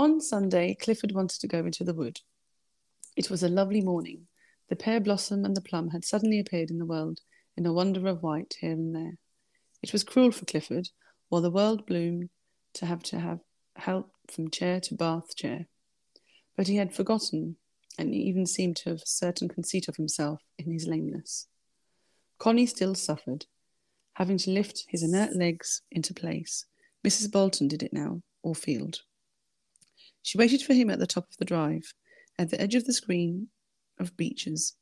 on Sunday, Clifford wanted to go into the wood. It was a lovely morning. The pear blossom and the plum had suddenly appeared in the world in a wonder of white here and there. It was cruel for Clifford, while the world bloomed, to have to have help from chair to bath chair. But he had forgotten, and he even seemed to have a certain conceit of himself in his lameness. Connie still suffered, having to lift his inert legs into place. Mrs. Bolton did it now, or Field. She waited for him at the top of the drive, at the edge of the screen of beeches.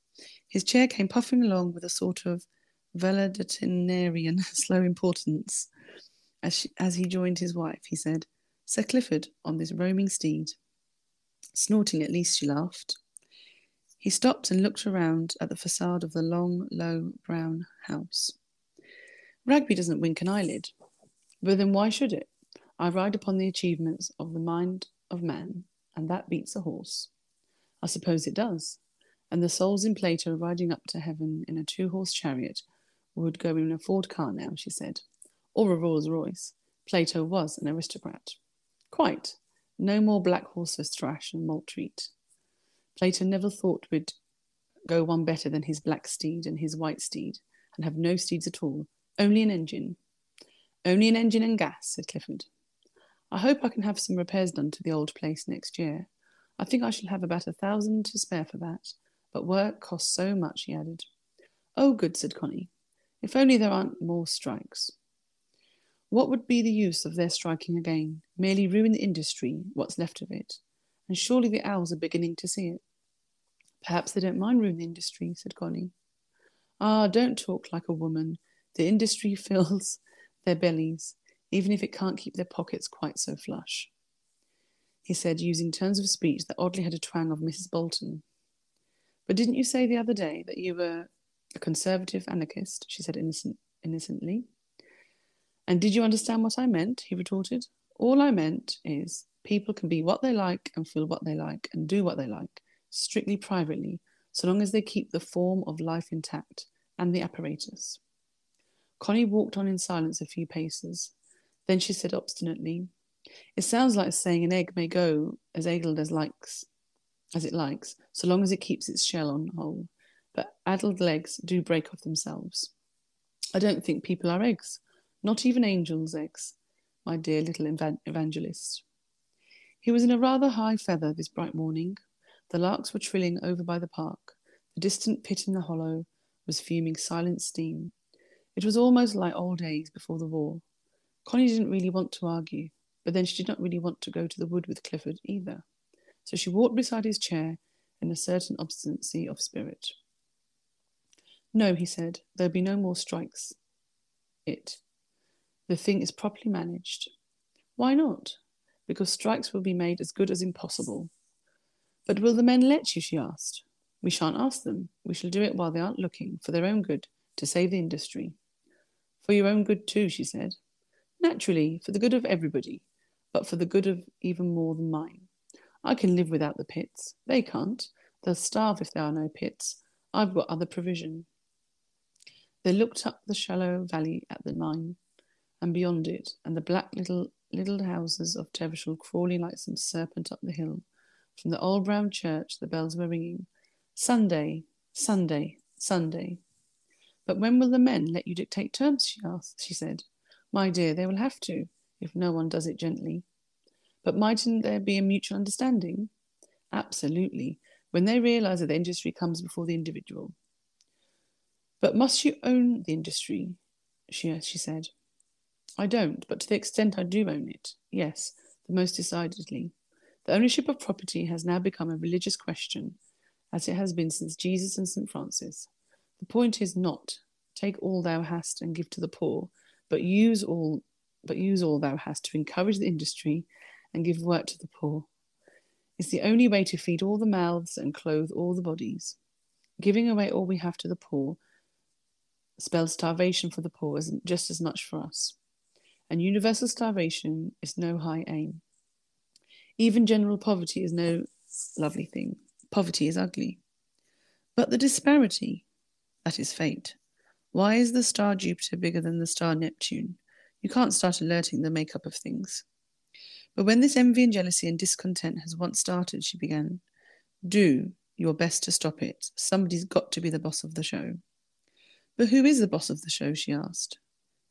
His chair came puffing along with a sort of valedictorian slow importance. As, she, as he joined his wife, he said, Sir Clifford on this roaming steed. Snorting at least, she laughed. He stopped and looked around at the facade of the long, low, brown house. Wragby doesn't wink an eyelid. But then why should it? I ride upon the achievements of the mind of man, and that beats a horse. I suppose it does. And the souls in Plato riding up to heaven in a two horse chariot would go in a Ford car now, she said, or a Rolls Royce. Plato was an aristocrat. Quite. No more black horses thrash and maltreat. Plato never thought we'd go one better than his black steed and his white steed, and have no steeds at all, only an engine. Only an engine and gas, said Clifford. I hope I can have some repairs done to the old place next year. I think I shall have about a thousand to spare for that, but work costs so much, he added. Oh, good, said Connie. If only there aren't more strikes. What would be the use of their striking again? Merely ruin the industry, what's left of it. And surely the owls are beginning to see it. Perhaps they don't mind ruining the industry, said Connie. Ah, don't talk like a woman. The industry fills their bellies, even if it can't keep their pockets quite so flush. He said, using turns of speech that oddly had a twang of Mrs. Bolton. But didn't you say the other day that you were a conservative anarchist? she said innocent, innocently. And did you understand what I meant? he retorted. All I meant is people can be what they like and feel what they like and do what they like, strictly privately, so long as they keep the form of life intact and the apparatus. Connie walked on in silence a few paces. Then she said obstinately, It sounds like saying an egg may go as addled as likes as it likes, so long as it keeps its shell on whole. But addled legs do break off themselves. I don't think people are eggs, not even angels' eggs, my dear little evangelist. He was in a rather high feather this bright morning. The larks were trilling over by the park. The distant pit in the hollow was fuming silent steam. It was almost like old days before the war. Connie didn't really want to argue, but then she did not really want to go to the wood with Clifford either. So she walked beside his chair in a certain obstinacy of spirit. No, he said, there'll be no more strikes. It. The thing is properly managed. Why not? Because strikes will be made as good as impossible. But will the men let you? she asked. We shan't ask them. We shall do it while they aren't looking, for their own good, to save the industry. For your own good, too, she said. Naturally, for the good of everybody, but for the good of even more than mine. I can live without the pits. They can't. They'll starve if there are no pits. I've got other provision. They looked up the shallow valley at the mine, and beyond it, and the black little little houses of Tevershall crawling like some serpent up the hill. From the old brown church the bells were ringing. Sunday, Sunday, Sunday. But when will the men let you dictate terms? she asked. She said. My dear, they will have to, if no one does it gently. But mightn't there be a mutual understanding? Absolutely, when they realize that the industry comes before the individual. But must you own the industry? She, she said. I don't, but to the extent I do own it, yes, the most decidedly. The ownership of property has now become a religious question, as it has been since Jesus and St. Francis. The point is not take all thou hast and give to the poor, but use all but use all thou hast to encourage the industry and give work to the poor. It's the only way to feed all the mouths and clothe all the bodies. Giving away all we have to the poor spells starvation for the poor as, just as much for us. And universal starvation is no high aim. Even general poverty is no lovely thing. Poverty is ugly. But the disparity, that is fate. Why is the star Jupiter bigger than the star Neptune? You can't start alerting the makeup of things. But when this envy and jealousy and discontent has once started, she began, do your best to stop it. Somebody's got to be the boss of the show. But who is the boss of the show? she asked.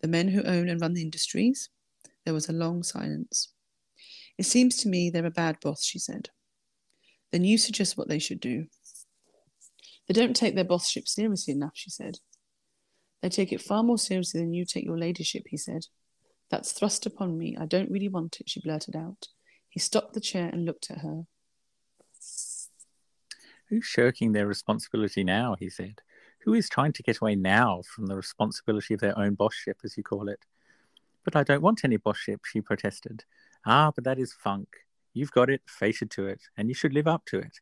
The men who own and run the industries? There was a long silence. It seems to me they're a bad boss, she said. Then you suggest what they should do. They don't take their bossship seriously enough, she said. They take it far more seriously than you take your ladyship, he said. That's thrust upon me. I don't really want it, she blurted out. He stopped the chair and looked at her. Who's shirking their responsibility now? he said. Who is trying to get away now from the responsibility of their own bossship, as you call it? But I don't want any bossship, she protested. Ah, but that is funk. You've got it, face it to it, and you should live up to it.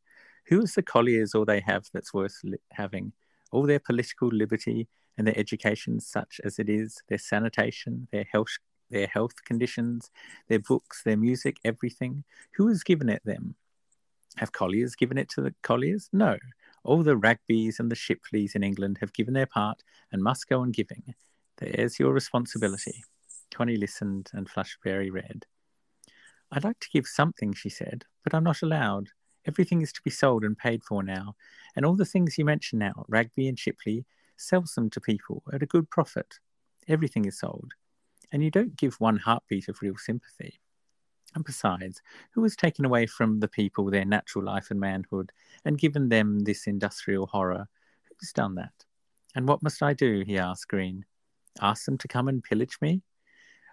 Who is the colliers all they have that's worth li- having? All their political liberty and their education, such as it is, their sanitation, their health, their health conditions, their books, their music, everything. Who has given it them? Have colliers given it to the colliers? No. All the Wragbys and the Shipleys in England have given their part and must go on giving. There's your responsibility. Connie listened and flushed very red. I'd like to give something, she said, but I'm not allowed. Everything is to be sold and paid for now, and all the things you mention now, Wragby and Shipley, sells them to people at a good profit. Everything is sold, and you don't give one heartbeat of real sympathy. And besides, who has taken away from the people their natural life and manhood and given them this industrial horror? Who's done that? And what must I do? he asked Green. Ask them to come and pillage me?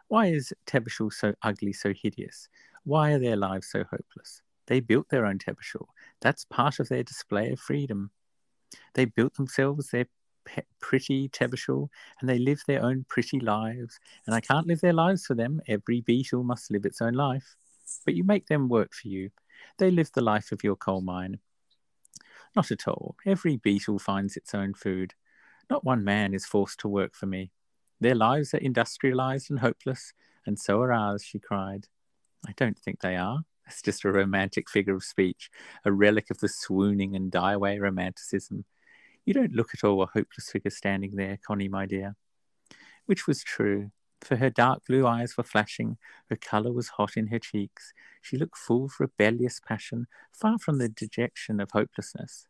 Why is Tevershall so ugly, so hideous? Why are their lives so hopeless? They built their own Tevershall. That's part of their display of freedom. They built themselves their pe- pretty Tevershall, and they live their own pretty lives. And I can't live their lives for them. Every beetle must live its own life. But you make them work for you. They live the life of your coal mine. Not at all. Every beetle finds its own food. Not one man is forced to work for me. Their lives are industrialized and hopeless, and so are ours, she cried. I don't think they are. It's just a romantic figure of speech, a relic of the swooning and die away romanticism. You don't look at all a hopeless figure standing there, Connie, my dear. Which was true, for her dark blue eyes were flashing, her colour was hot in her cheeks. She looked full of rebellious passion, far from the dejection of hopelessness.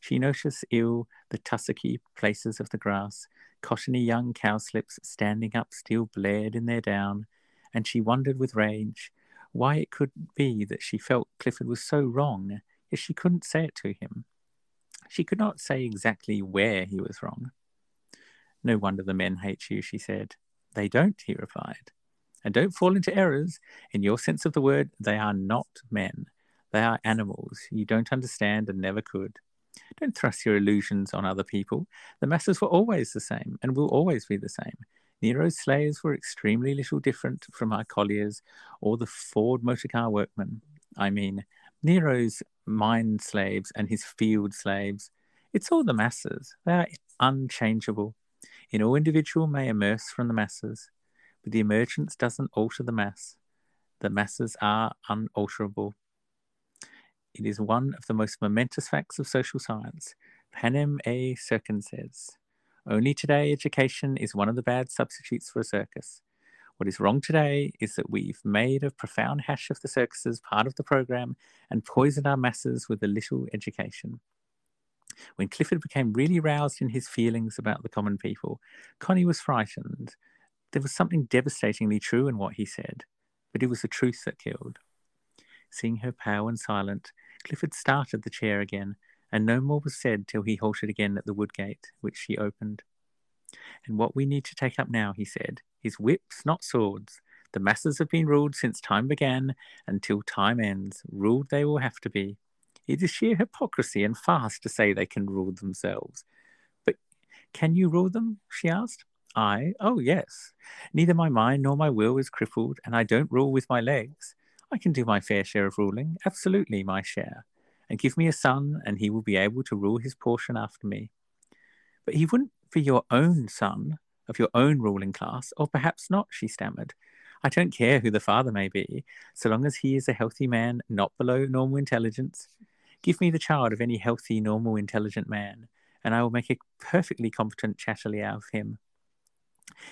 She noticed ill the tussocky places of the grass, cottony young cowslips standing up still blared in their down, and she wondered with rage why it could be that she felt Clifford was so wrong, yet she couldn't say it to him. She could not say exactly where he was wrong. No wonder the men hate you, she said. They don't, he replied. And don't fall into errors. In your sense of the word, they are not men. They are animals. You don't understand and never could. Don't thrust your illusions on other people. The masses were always the same and will always be the same. Nero's slaves were extremely little different from our colliers or the Ford motor car workmen. I mean, Nero's mine slaves and his field slaves. It's all the masses. They are unchangeable. In all individual may emerge from the masses, but the emergence doesn't alter the mass. The masses are unalterable. It is one of the most momentous facts of social science. Panem et circenses. Only today, education is one of the bad substitutes for a circus. What is wrong today is that we've made a profound hash of the circuses part of the program and poisoned our masses with a little education. When Clifford became really roused in his feelings about the common people, Connie was frightened. There was something devastatingly true in what he said, but it was the truth that killed. Seeing her pale and silent, Clifford started the chair again and no more was said till he halted again at the wood gate, which she opened. And what we need to take up now, he said, is whips, not swords. The masses have been ruled since time began, until time ends. Ruled they will have to be. It is sheer hypocrisy and farce to say they can rule themselves. But can you rule them? she asked. I? Oh, yes. Neither my mind nor my will is crippled, and I don't rule with my legs. I can do my fair share of ruling, absolutely my share and give me a son, and he will be able to rule his portion after me. But he wouldn't be your own son of your own ruling class, or perhaps not, she stammered. I don't care who the father may be, so long as he is a healthy man, not below normal intelligence. Give me the child of any healthy, normal, intelligent man, and I will make a perfectly competent Chatterley of him.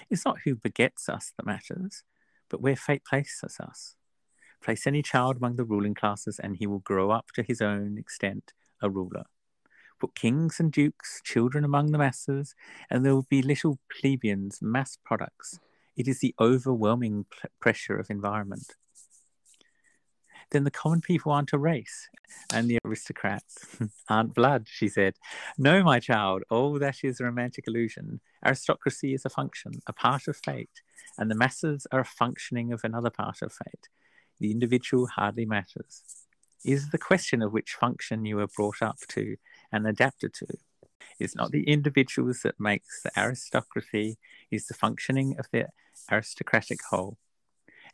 It's not who begets us that matters, but where fate places us. Place any child among the ruling classes, and he will grow up to his own extent a ruler. Put kings and dukes, children among the masses, and there will be little plebeians, mass products. It is the overwhelming p- pressure of environment. Then the common people aren't a race, and the aristocrats aren't blood, she said. No, my child, all that is a romantic illusion. Aristocracy is a function, a part of fate, and the masses are a functioning of another part of fate. The individual hardly matters. Is the question of which function you were brought up to and adapted to. It's not the individuals that makes the aristocracy, it's the functioning of the aristocratic whole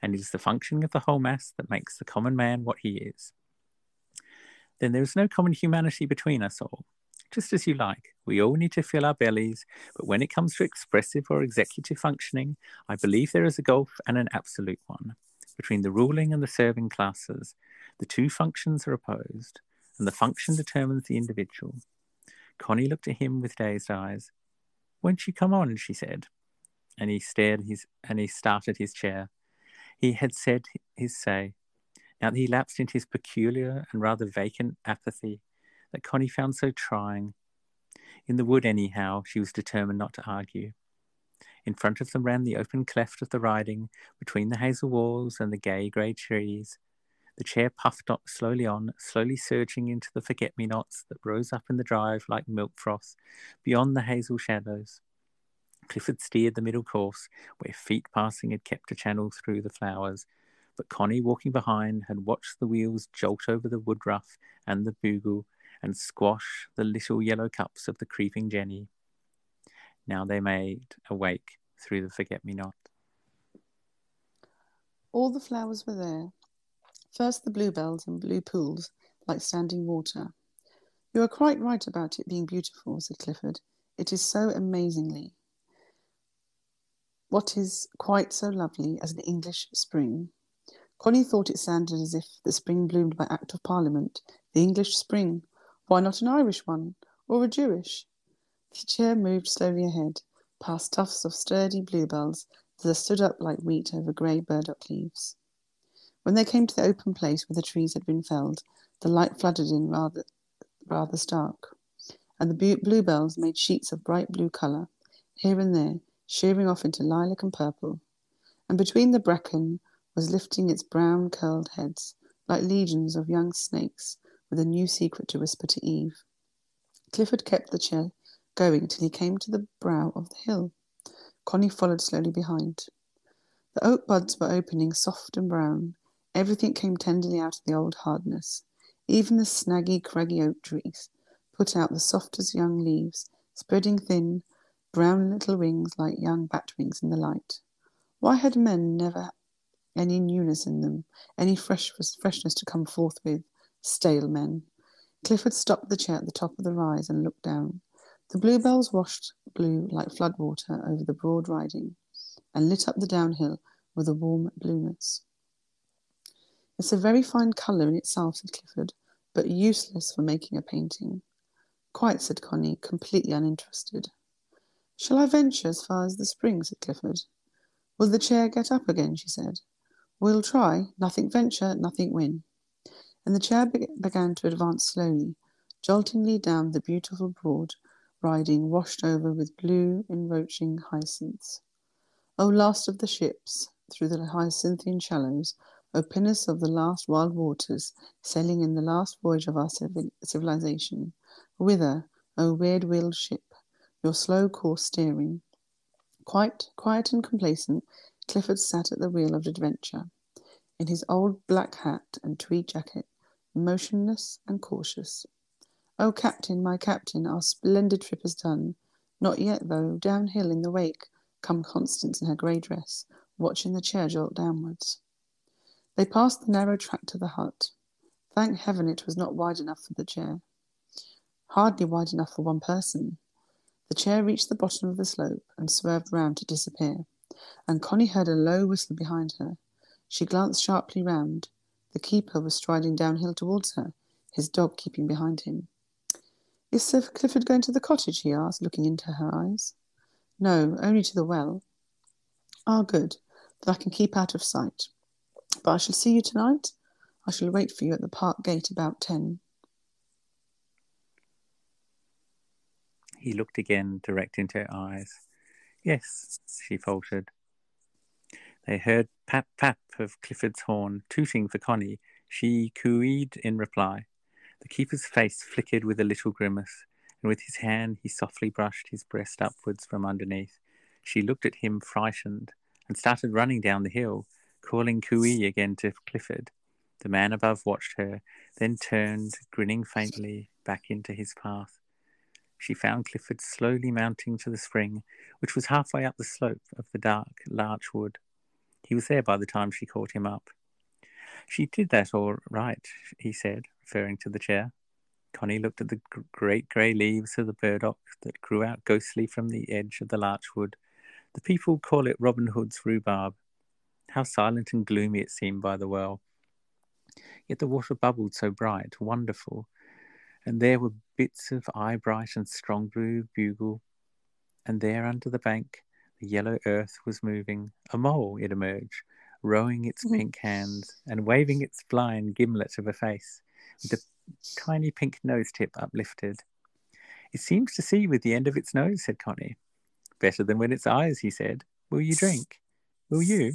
and it is the functioning of the whole mass that makes the common man what he is. Then there is no common humanity between us all. Just as you like, we all need to fill our bellies, but when it comes to expressive or executive functioning, I believe there is a gulf and an absolute one. Between the ruling and the serving classes, the two functions are opposed, and the function determines the individual. Connie looked at him with dazed eyes. Won't you come on? she said. And he stared his and he started his chair. He had said his say. Now he lapsed into his peculiar and rather vacant apathy that Connie found so trying. In the wood, anyhow, she was determined not to argue. In front of them ran the open cleft of the riding, between the hazel walls and the gay grey trees. The chair puffed up slowly on, slowly surging into the forget-me-nots that rose up in the drive like milk froth beyond the hazel shadows. Clifford steered the middle course, where feet passing had kept a channel through the flowers, but Connie, walking behind, had watched the wheels jolt over the woodruff and the bugle and squash the little yellow cups of the creeping Jenny. Now they made a wake through the forget me not. All the flowers were there. First the bluebells and blue pools, like standing water. You are quite right about it being beautiful, said Clifford. It is so amazingly what is quite so lovely as an English spring. Connie thought it sounded as if the spring bloomed by Act of Parliament. The English spring. Why not an Irish one? Or a Jewish? The chair moved slowly ahead, past tufts of sturdy bluebells that stood up like wheat over grey burdock leaves. When they came to the open place where the trees had been felled, the light flooded in rather, rather stark, and the bluebells made sheets of bright blue colour, here and there, sheering off into lilac and purple, and between the bracken was lifting its brown curled heads, like legions of young snakes, with a new secret to whisper to Eve. Clifford kept the chair going till he came to the brow of the hill. Connie followed slowly behind. The oak buds were opening soft and brown. Everything came tenderly out of the old hardness. Even the snaggy, craggy oak trees put out the softest young leaves, spreading thin, brown little wings like young bat wings in the light. Why had men never any newness in them, any fresh freshness to come forth with? Stale men. Clifford stopped the chair at the top of the rise and looked down. The bluebells washed blue like floodwater over the broad riding and lit up the downhill with a warm blueness. It's a very fine colour in itself, said Clifford, but useless for making a painting. Quite, said Connie, completely uninterested. Shall I venture as far as the spring? said Clifford. Will the chair get up again? she said. We'll try. Nothing venture, nothing win. And the chair be- began to advance slowly, joltingly down the beautiful broad riding washed over with blue enroaching hyacinths. O last of the ships, through the hyacinthian shallows, O pinnace of the last wild waters, sailing in the last voyage of our civilization, whither, O weird-wheeled ship, your slow course steering. Quite quiet and complacent, Clifford sat at the wheel of adventure, in his old black hat and tweed jacket, motionless and cautious. Oh, Captain, my Captain, our splendid trip is done. Not yet, though. Downhill in the wake come Constance in her grey dress, watching the chair jolt downwards. They passed the narrow track to the hut. Thank heaven it was not wide enough for the chair. Hardly wide enough for one person. The chair reached the bottom of the slope and swerved round to disappear, and Connie heard a low whistle behind her. She glanced sharply round. The keeper was striding downhill towards her, his dog keeping behind him. Is Sir Clifford going to the cottage? he asked, looking into her eyes. No, only to the well. Ah, good. Then I can keep out of sight. But I shall see you tonight. I shall wait for you at the park gate about ten. He looked again direct into her eyes. Yes, she faltered. They heard pap pap of Clifford's horn, tooting for Connie. She cooed in reply. The keeper's face flickered with a little grimace, and with his hand he softly brushed his breast upwards from underneath. She looked at him frightened, and started running down the hill, calling cooey again to Clifford. The man above watched her, then turned, grinning faintly, back into his path. She found Clifford slowly mounting to the spring, which was halfway up the slope of the dark larch wood. He was there by the time she caught him up. She did that all right, he said, referring to the chair. Connie looked at the great grey leaves of the burdock that grew out ghostly from the edge of the larch wood. The people call it Robin Hood's rhubarb. How silent and gloomy it seemed by the well. Yet the water bubbled so bright, wonderful, and there were bits of eyebright and strong blue bugle, and there under the bank the yellow earth was moving. A mole, it emerged, rowing its mm-hmm. pink hands and waving its blind gimlet of a face, with a tiny pink nose tip uplifted. It seems to see with the end of its nose, said Connie. Better than with its eyes, he said. Will you drink? Will you?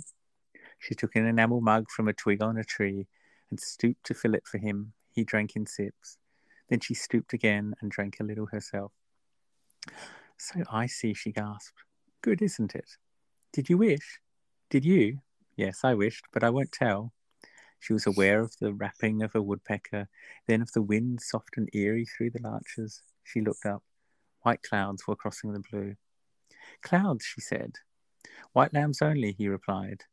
She took an enamel mug from a twig on a tree and stooped to fill it for him. He drank in sips. Then she stooped again and drank a little herself. So icy, she gasped. Good, isn't it? Did you wish? Did you? Yes, I wished, but I won't tell. She was aware of the rapping of a woodpecker, then of the wind soft and eerie through the larches. She looked up. White clouds were crossing the blue. Clouds, she said. White lambs only, he replied.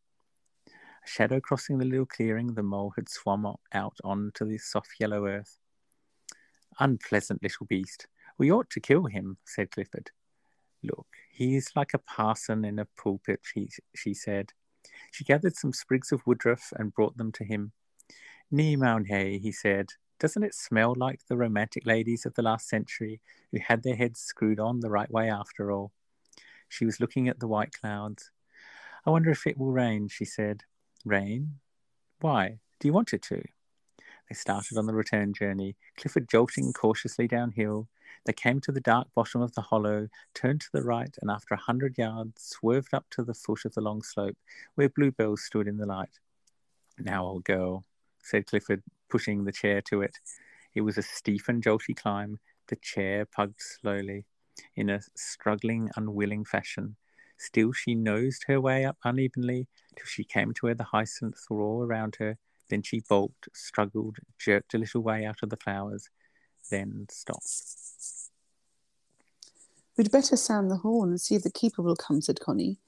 Shadow crossing the little clearing, the mole had swum out onto the soft yellow earth. Unpleasant little beast. We ought to kill him, said Clifford. Look, he is like a parson in a pulpit, she, she said. She gathered some sprigs of woodruff and brought them to him. Nee Hay, he said, doesn't it smell like the romantic ladies of the last century who had their heads screwed on the right way after all? She was looking at the white clouds. I wonder if it will rain, she said. Rain? Why? Do you want it to? They started on the return journey, Clifford jolting cautiously downhill. They came to the dark bottom of the hollow, turned to the right, and after a hundred yards swerved up to the foot of the long slope, where bluebells stood in the light. Now, old girl, said Clifford, pushing the chair to it. It was a steep and jolty climb. The chair pugged slowly, in a struggling, unwilling fashion. Still, she nosed her way up unevenly till she came to where the hyacinths were all around her then she balked, struggled, jerked a little way out of the flowers, then stopped. We'd better sound the horn and see if the keeper will come, said Connie.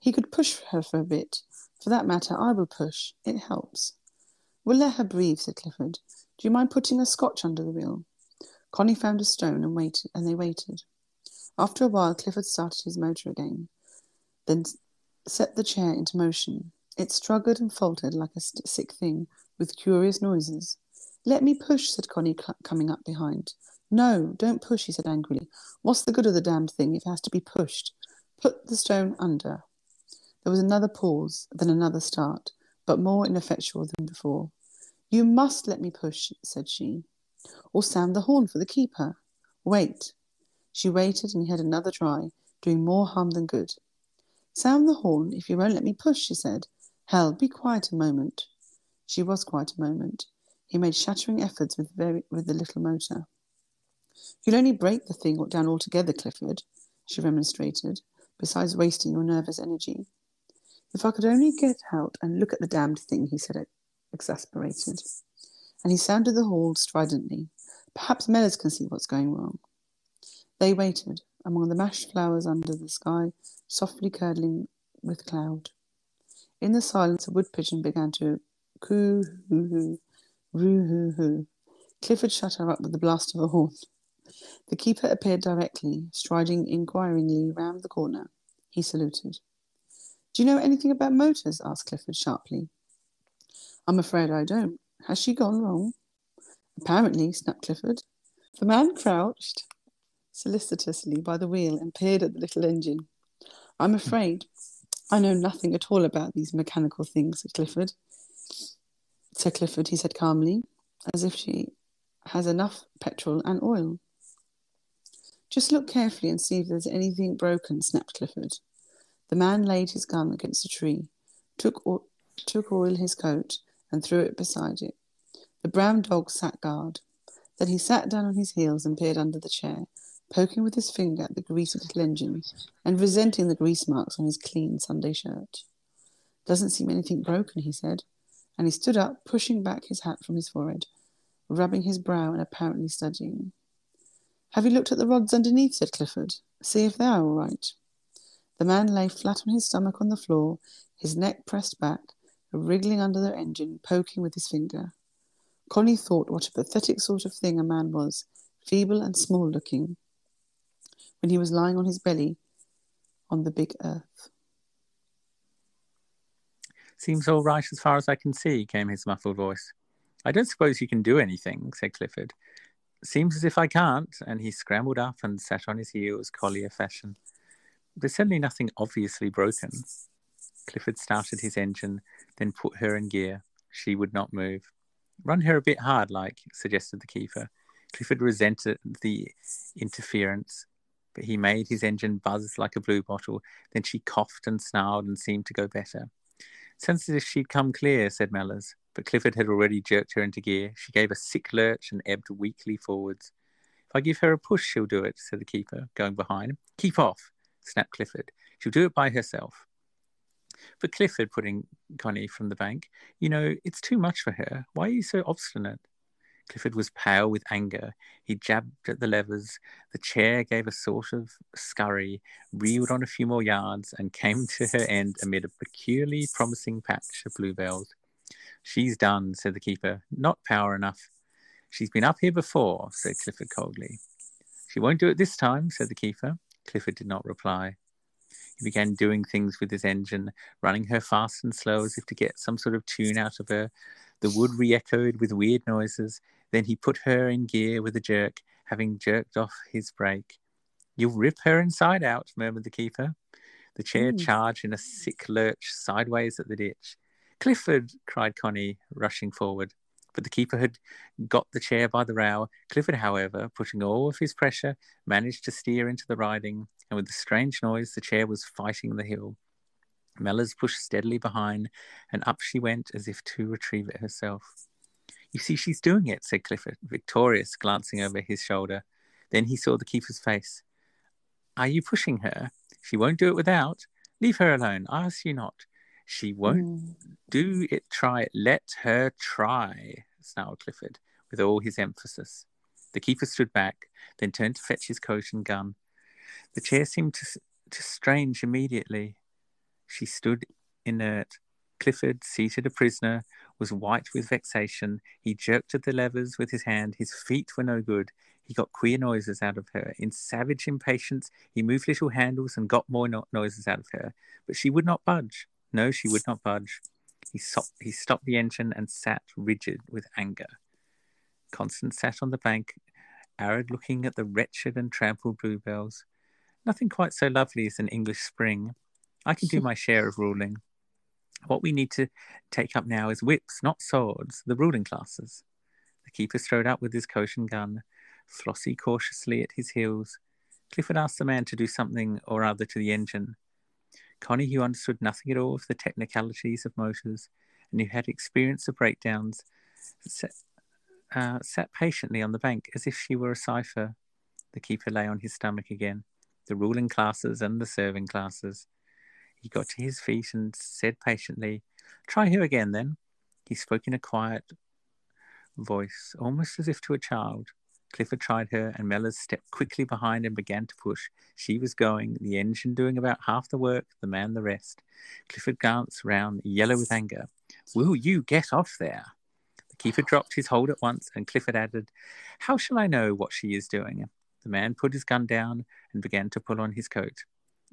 He could push her for a bit. For that matter, I will push. It helps. We'll let her breathe, said Clifford. Do you mind putting a scotch under the wheel? Connie found a stone and waited, and they waited. After a while, Clifford started his motor again, then set the chair into motion. It struggled and faltered like a sick thing, with curious noises. Let me push, said Connie, coming up behind. No, don't push, he said angrily. What's the good of the damned thing if it has to be pushed? Put the stone under. There was another pause, then another start, but more ineffectual than before. You must let me push, said she, or sound the horn for the keeper. Wait. She waited, and he had another try, doing more harm than good. Sound the horn if you won't let me push, she said. Hell, be quiet a moment. She was quiet a moment. He made shattering efforts with, very, with the little motor. You'll only break the thing down altogether, Clifford, she remonstrated, besides wasting your nervous energy. If I could only get out and look at the damned thing, he said, exasperated. And he sounded the horn stridently. Perhaps Mellors can see what's going wrong. They waited, among the mashed flowers under the sky, softly curdling with cloud. In the silence, a wood pigeon began to coo hoo hoo, roo hoo hoo. Clifford shut her up with the blast of a horn. The keeper appeared directly, striding inquiringly round the corner. He saluted. Do you know anything about motors? asked Clifford sharply. I'm afraid I don't. Has she gone wrong? Apparently, snapped Clifford. The man crouched solicitously by the wheel and peered at the little engine. I'm afraid I know nothing at all about these mechanical things, said Clifford. said Clifford, he said calmly, as if she has enough petrol and oil. Just look carefully and see if there's anything broken, snapped Clifford. The man laid his gun against a tree, took, o- took oil his coat, and threw it beside it. The brown dog sat guard. Then he sat down on his heels and peered under the chair, poking with his finger at the greasy little engine and resenting the grease marks on his clean Sunday shirt. Doesn't seem anything broken, he said, and he stood up, pushing back his hat from his forehead, rubbing his brow and apparently studying. Have you looked at the rods underneath? said Clifford. See if they are all right. The man lay flat on his stomach on the floor, his neck pressed back, wriggling under the engine, poking with his finger. Connie thought what a pathetic sort of thing a man was, feeble and small looking, when he was lying on his belly on the big earth. Seems all right as far as I can see, came his muffled voice. I don't suppose you can do anything, said Clifford. Seems as if I can't, and he scrambled up and sat on his heels, collier fashion. There's certainly nothing obviously broken. Clifford started his engine, then put her in gear. She would not move. Run her a bit hard, like, suggested the keeper. Clifford resented the interference, but he made his engine buzz like a blue bottle. Then she coughed and snarled and seemed to go better. Sounds as if she'd come clear, said Mellors, but Clifford had already jerked her into gear. She gave a sick lurch and ebbed weakly forwards. If I give her a push, she'll do it, said the keeper, going behind. Keep off, snapped Clifford. She'll do it by herself. But Clifford, putting Connie from the bank, you know, it's too much for her. Why are you so obstinate? Clifford was pale with anger. He jabbed at the levers. The chair gave a sort of scurry, reeled on a few more yards, and came to her end amid a peculiarly promising patch of bluebells. She's done, said the keeper. Not power enough. She's been up here before, said Clifford coldly. She won't do it this time, said the keeper. Clifford did not reply. He began doing things with his engine, running her fast and slow as if to get some sort of tune out of her. The wood re echoed with weird noises. Then he put her in gear with a jerk, having jerked off his brake. You'll rip her inside out, murmured the keeper. The chair mm. charged in a sick lurch sideways at the ditch. Clifford, cried Connie, rushing forward. But the keeper had got the chair by the rail. Clifford, however, putting all of his pressure, managed to steer into the riding, and with a strange noise, the chair was fighting the hill. Mellors pushed steadily behind, and up she went as if to retrieve it herself. You see, she's doing it, said Clifford, victorious, glancing over his shoulder. Then he saw the keeper's face. Are you pushing her? She won't do it without. Leave her alone. I ask you not. She won't mm. do it. Try it. Let her try, snarled Clifford, with all his emphasis. The keeper stood back, then turned to fetch his coat and gun. The chair seemed to, to strange immediately. She stood inert. Clifford, seated a prisoner, was white with vexation. He jerked at the levers with his hand. His feet were no good. He got queer noises out of her. In savage impatience, he moved little handles and got more no- noises out of her. But she would not budge. No, she would not budge. He, he stopped the engine and sat rigid with anger. Constance sat on the bank, arid looking at the wretched and trampled bluebells. Nothing quite so lovely as an English spring. I can do my share of ruling. What we need to take up now is whips, not swords, the ruling classes. The keeper strode out with his coat and gun, Flossie cautiously at his heels. Clifford asked the man to do something or other to the engine. Connie, who understood nothing at all of the technicalities of motors and who had experience of breakdowns, sat, uh, sat patiently on the bank as if she were a cipher. The keeper lay on his stomach again. The ruling classes and the serving classes. He got to his feet and said patiently, Try her again, then. He spoke in a quiet voice, almost as if to a child. Clifford tried her, and Mellors stepped quickly behind and began to push. She was going, the engine doing about half the work, the man the rest. Clifford glanced round, yellow with anger. Will you get off there? The keeper dropped his hold at once, and Clifford added, How shall I know what she is doing? The man put his gun down and began to pull on his coat.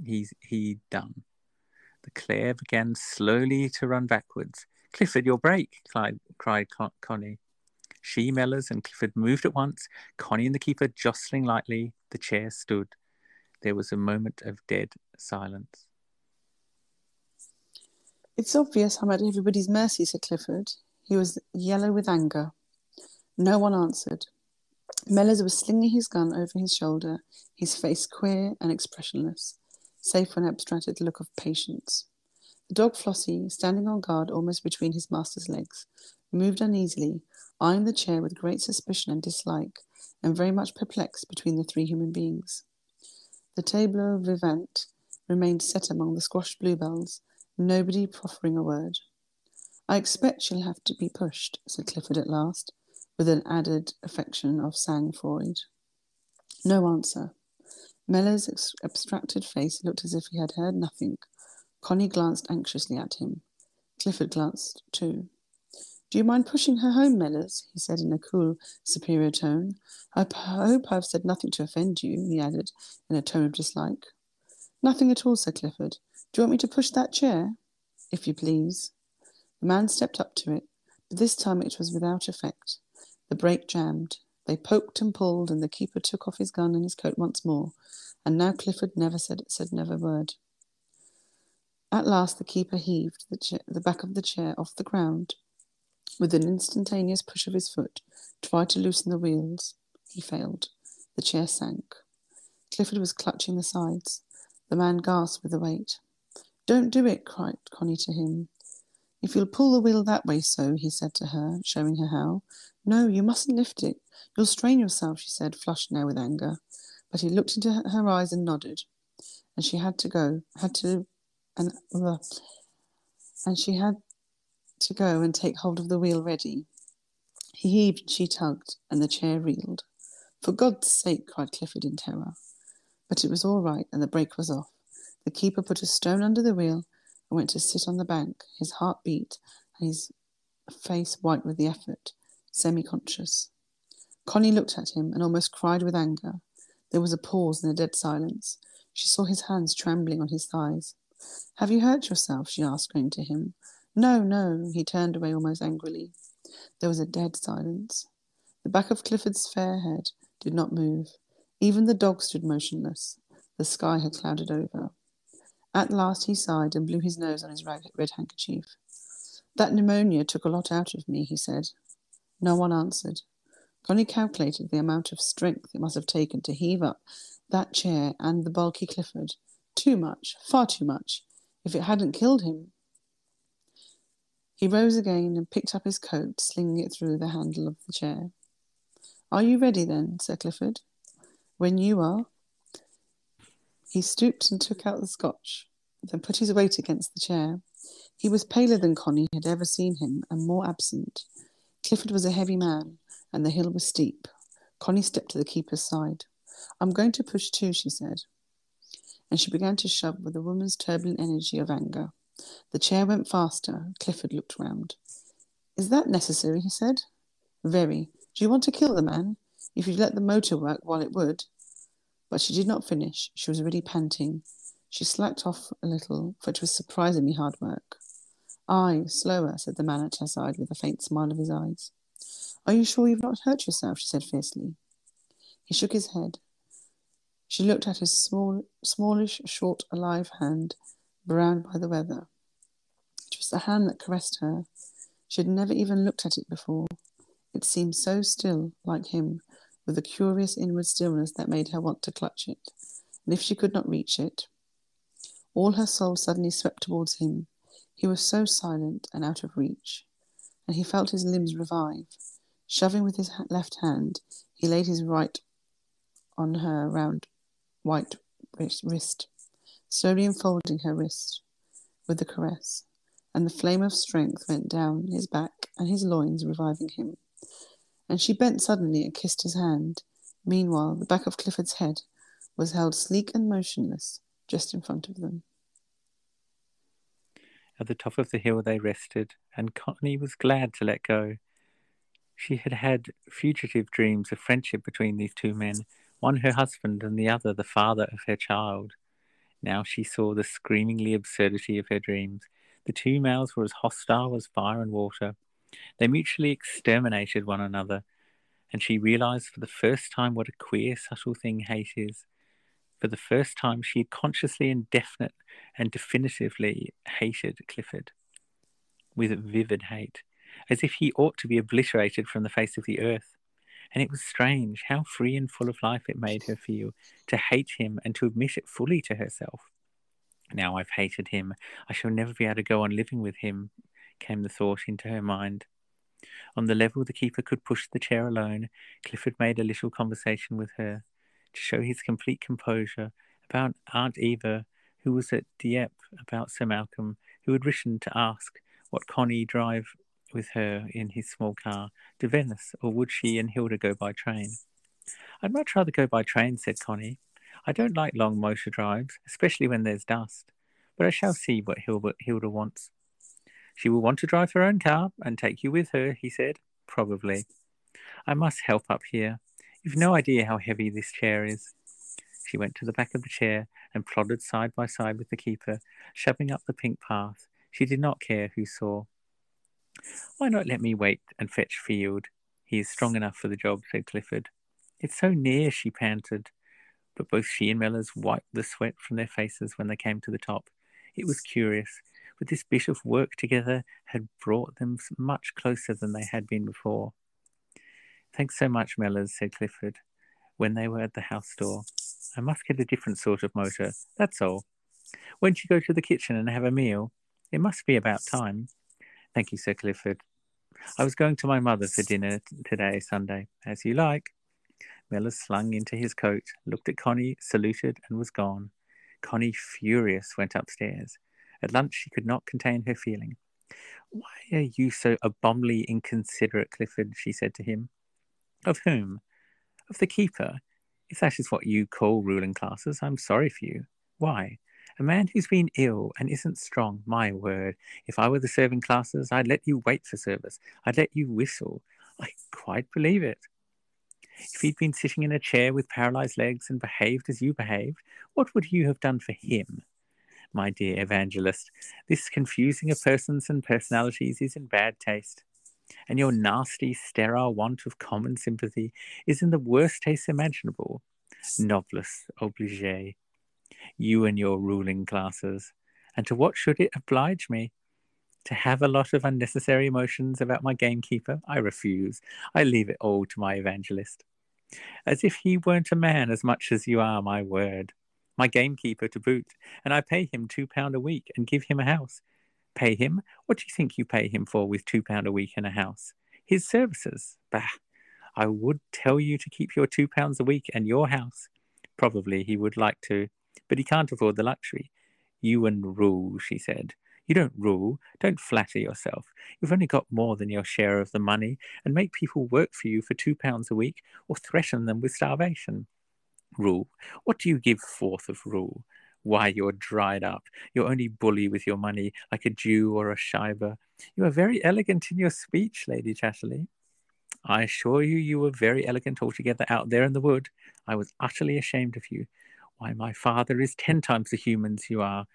He's he done. The Claire began slowly to run backwards. Clifford, your brake! cried, cried Con- Connie. She, Mellors, and Clifford moved at once, Connie and the keeper jostling lightly. The chair stood. There was a moment of dead silence. It's obvious I'm at everybody's mercy, said Clifford. He was yellow with anger. No one answered. Mellors was slinging his gun over his shoulder, his face queer and expressionless, save for an abstracted look of patience. The dog Flossie, standing on guard almost between his master's legs, moved uneasily, eyeing the chair with great suspicion and dislike, and very much perplexed between the three human beings. The tableau vivant remained set among the squashed bluebells, nobody proffering a word. I expect she'll have to be pushed, said Clifford at last, with an added affection of sang-froid. No answer. Mellors' abstracted face looked as if he had heard nothing. Connie glanced anxiously at him. Clifford glanced too. Do you mind pushing her home, Mellors? he said in a cool, superior tone. I p- hope I've said nothing to offend you, he added in a tone of dislike. Nothing at all, said Clifford. Do you want me to push that chair? If you please. The man stepped up to it, but this time it was without effect. The brake jammed. They poked and pulled, and the keeper took off his gun and his coat once more, and now Clifford never said said never word. At last the keeper heaved the, the back of the chair off the ground. With an instantaneous push of his foot, tried to loosen the wheels. He failed. The chair sank. Clifford was clutching the sides. The man gasped with the weight. Don't do it, cried Connie to him. If you'll pull the wheel that way so, he said to her, showing her how. No, you mustn't lift it. You'll strain yourself, she said, flushed now with anger. But he looked into her eyes and nodded. And she had to go, had to, and, uh, and she had to go and take hold of the wheel ready. He heaved she tugged, and the chair reeled. For God's sake, cried Clifford in terror. But it was all right, and the brake was off. The keeper put a stone under the wheel and went to sit on the bank. His heart beat, and his face white with the effort semi conscious. Connie looked at him and almost cried with anger. There was a pause and a dead silence. She saw his hands trembling on his thighs. Have you hurt yourself? she asked, going to him. No, no. He turned away almost angrily. There was a dead silence. The back of Clifford's fair head did not move. Even the dog stood motionless. The sky had clouded over. At last he sighed and blew his nose on his red handkerchief. That pneumonia took a lot out of me, he said. No one answered. Connie calculated the amount of strength it must have taken to heave up that chair and the bulky Clifford. Too much, far too much. If it hadn't killed him. He rose again and picked up his coat, slinging it through the handle of the chair. Are you ready then? said Clifford. When you are. He stooped and took out the scotch, then put his weight against the chair. He was paler than Connie had ever seen him, and more absent. Clifford was a heavy man, and the hill was steep. Connie stepped to the keeper's side. I'm going to push too, she said. And she began to shove with a woman's turbulent energy of anger. The chair went faster. Clifford looked round. Is that necessary? he said. Very. Do you want to kill the man? If you'd let the motor work while it would. But she did not finish. She was really panting. She slacked off a little, for it was surprisingly hard work. Aye, slower, said the man at her side with a faint smile of his eyes. Are you sure you've not hurt yourself? she said fiercely. He shook his head. She looked at his small, smallish, short, alive hand, browned by the weather. It was the hand that caressed her. She had never even looked at it before. It seemed so still, like him, with a curious inward stillness that made her want to clutch it. And if she could not reach it, all her soul suddenly swept towards him. He was so silent and out of reach, and he felt his limbs revive. Shoving with his left hand, he laid his right on her round white wrist, slowly enfolding her wrist with the caress, and the flame of strength went down his back and his loins, reviving him. And she bent suddenly and kissed his hand. Meanwhile, the back of Clifford's head was held sleek and motionless just in front of them. At the top of the hill they rested, and Connie was glad to let go. She had had fugitive dreams of friendship between these two men, one her husband and the other the father of her child. Now she saw the screamingly absurdity of her dreams. The two males were as hostile as fire and water. They mutually exterminated one another, and she realized for the first time what a queer, subtle thing hate is. For the first time, she had consciously and definite and definitively hated Clifford with vivid hate. as if he ought to be obliterated from the face of the earth. And it was strange how free and full of life it made her feel to hate him and to admit it fully to herself. Now I've hated him, I shall never be able to go on living with him, came the thought into her mind. On the level the keeper could push the chair alone, Clifford made a little conversation with her to show his complete composure about Aunt Eva, who was at Dieppe, about Sir Malcolm, who had written to ask what Connie drive with her in his small car to Venice, or would she and Hilda go by train? I'd much rather go by train, said Connie. I don't like long motor drives, especially when there's dust, but I shall see what Hilda, Hilda wants. She will want to drive her own car and take you with her, he said. Probably. I must help up here. You've no idea how heavy this chair is. She went to the back of the chair and plodded side by side with the keeper, shoving up the pink path. She did not care who saw. Why not let me wait and fetch Field? He is strong enough for the job, said Clifford. It's so near, she panted. But both she and Mellors wiped the sweat from their faces when they came to the top. It was curious, but this bit of work together had brought them much closer than they had been before. Thanks so much, Mellors, said Clifford, when they were at the house door. I must get a different sort of motor, that's all. Won't you go to the kitchen and have a meal? It must be about time. Thank you, Sir Clifford. I was going to my mother for dinner today, Sunday. As you like. Mellors slung into his coat, looked at Connie, saluted, and was gone. Connie, furious, went upstairs. At lunch, she could not contain her feeling. Why are you so abominably inconsiderate, Clifford? she said to him. Of whom? Of the keeper. If that is what you call ruling classes, I'm sorry for you. Why? A man who's been ill and isn't strong, my word. If I were the serving classes, I'd let you wait for service. I'd let you whistle. I quite believe it. If he'd been sitting in a chair with paralyzed legs and behaved as you behaved, what would you have done for him? My dear evangelist, this confusing of persons and personalities is in bad taste. And your nasty, sterile want of common sympathy is in the worst taste imaginable. Noblesse oblige. You and your ruling classes. And to what should it oblige me? To have a lot of unnecessary emotions about my gamekeeper? I refuse. I leave it all to my evangelist. As if he weren't a man as much as you are, my word. My gamekeeper to boot, and I pay him two pound a week and give him a house. Pay him? What do you think you pay him for with two pound a week and a house? His services. Bah! I would tell you to keep your two pounds a week and your house. Probably he would like to, but he can't afford the luxury. You and rule, she said. You don't rule. Don't flatter yourself. You've only got more than your share of the money, and make people work for you for two pounds a week or threaten them with starvation. Rule. What do you give forth of rule? Why, you're dried up. You're only bully with your money, like a Jew or a Schieber. You are very elegant in your speech, Lady Chatterley. I assure you, you were very elegant altogether out there in the wood. I was utterly ashamed of you. Why, my father is ten times the human you are.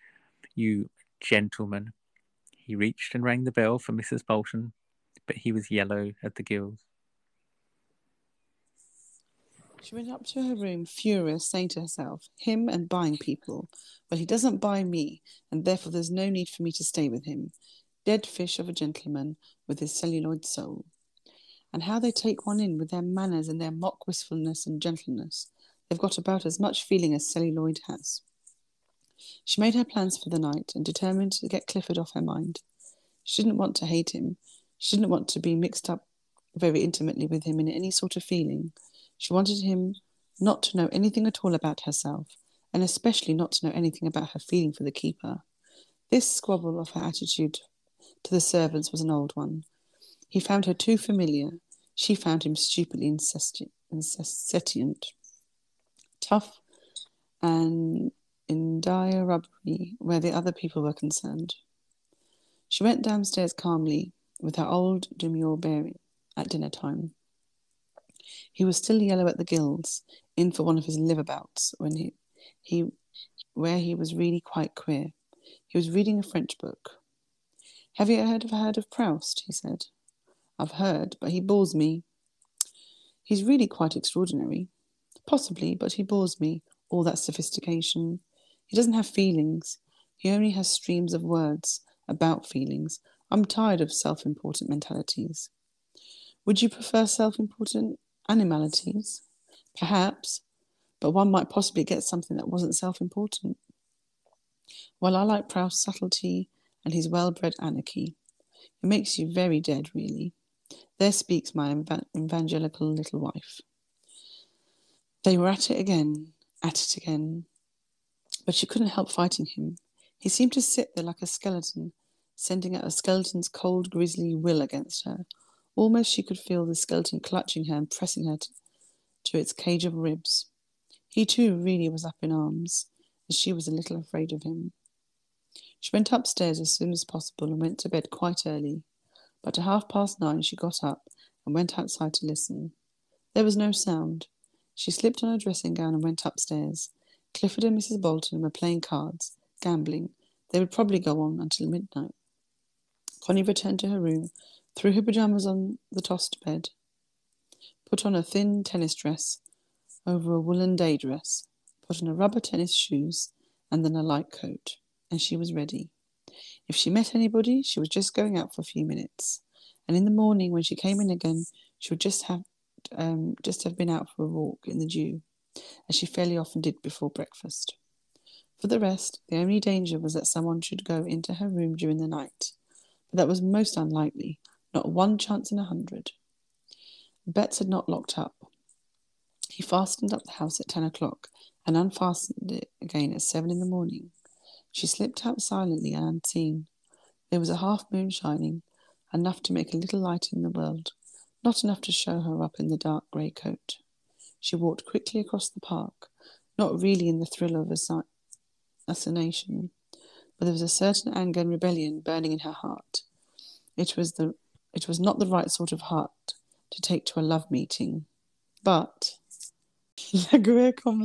You gentleman. He reached and rang the bell for Mrs. Bolton, but he was yellow at the gills. She went up to her room, furious, saying to herself, Him and buying people. Well, he doesn't buy me, and therefore there's no need for me to stay with him. Dead fish of a gentleman with his celluloid soul. And how they take one in with their manners and their mock wistfulness and gentleness. They've got about as much feeling as celluloid has. She made her plans for the night and determined to get Clifford off her mind. She didn't want to hate him. She didn't want to be mixed up very intimately with him in any sort of feeling. She wanted him not to know anything at all about herself, and especially not to know anything about her feeling for the keeper. This squabble of her attitude to the servants was an old one. He found her too familiar. She found him stupidly incestant, tough, and in dire robbery where the other people were concerned. She went downstairs calmly, with her old demure bearing, at dinner time. He was still yellow at the gills, in for one of his liver bouts, when he, he where he was really quite queer. He was reading a French book. Have you heard of, heard of Proust? he said. I've heard, but he bores me. He's really quite extraordinary. Possibly, but he bores me, all that sophistication. He doesn't have feelings. He only has streams of words about feelings, I'm tired of self important mentalities. Would you prefer self important animalities? Perhaps, but one might possibly get something that wasn't self important. While I like Proust's subtlety and his well bred anarchy, it makes you very dead, really. There speaks my evangelical little wife. They were at it again, at it again, but she couldn't help fighting him. He seemed to sit there like a skeleton, sending out a skeleton's cold, grisly will against her. Almost she could feel the skeleton clutching her and pressing her to, to its cage of ribs. He too really was up in arms, and she was a little afraid of him. She went upstairs as soon as possible and went to bed quite early, but at half past nine she got up and went outside to listen. There was no sound. She slipped on her dressing gown and went upstairs. Clifford and Mrs. Bolton were playing cards, gambling. They would probably go on until midnight. Connie returned to her room, threw her pyjamas on the tossed bed, put on a thin tennis dress over a woolen day dress, put on a rubber tennis shoes, and then a light coat, and she was ready. If she met anybody, she was just going out for a few minutes, and in the morning when she came in again, she would just have um, just have been out for a walk in the dew, as she fairly often did before breakfast. For the rest, the only danger was that someone should go into her room during the night, but that was most unlikely, not one chance in a hundred. Betts had not locked up. He fastened up the house at ten o'clock and unfastened it again at seven in the morning. She slipped out silently and unseen. There was a half moon shining, enough to make a little light in the world, not enough to show her up in the dark grey coat. She walked quickly across the park, not really in the thrill of assassination, but there was a certain anger and rebellion burning in her heart. It was the it was not the right sort of heart to take to a love meeting, but comme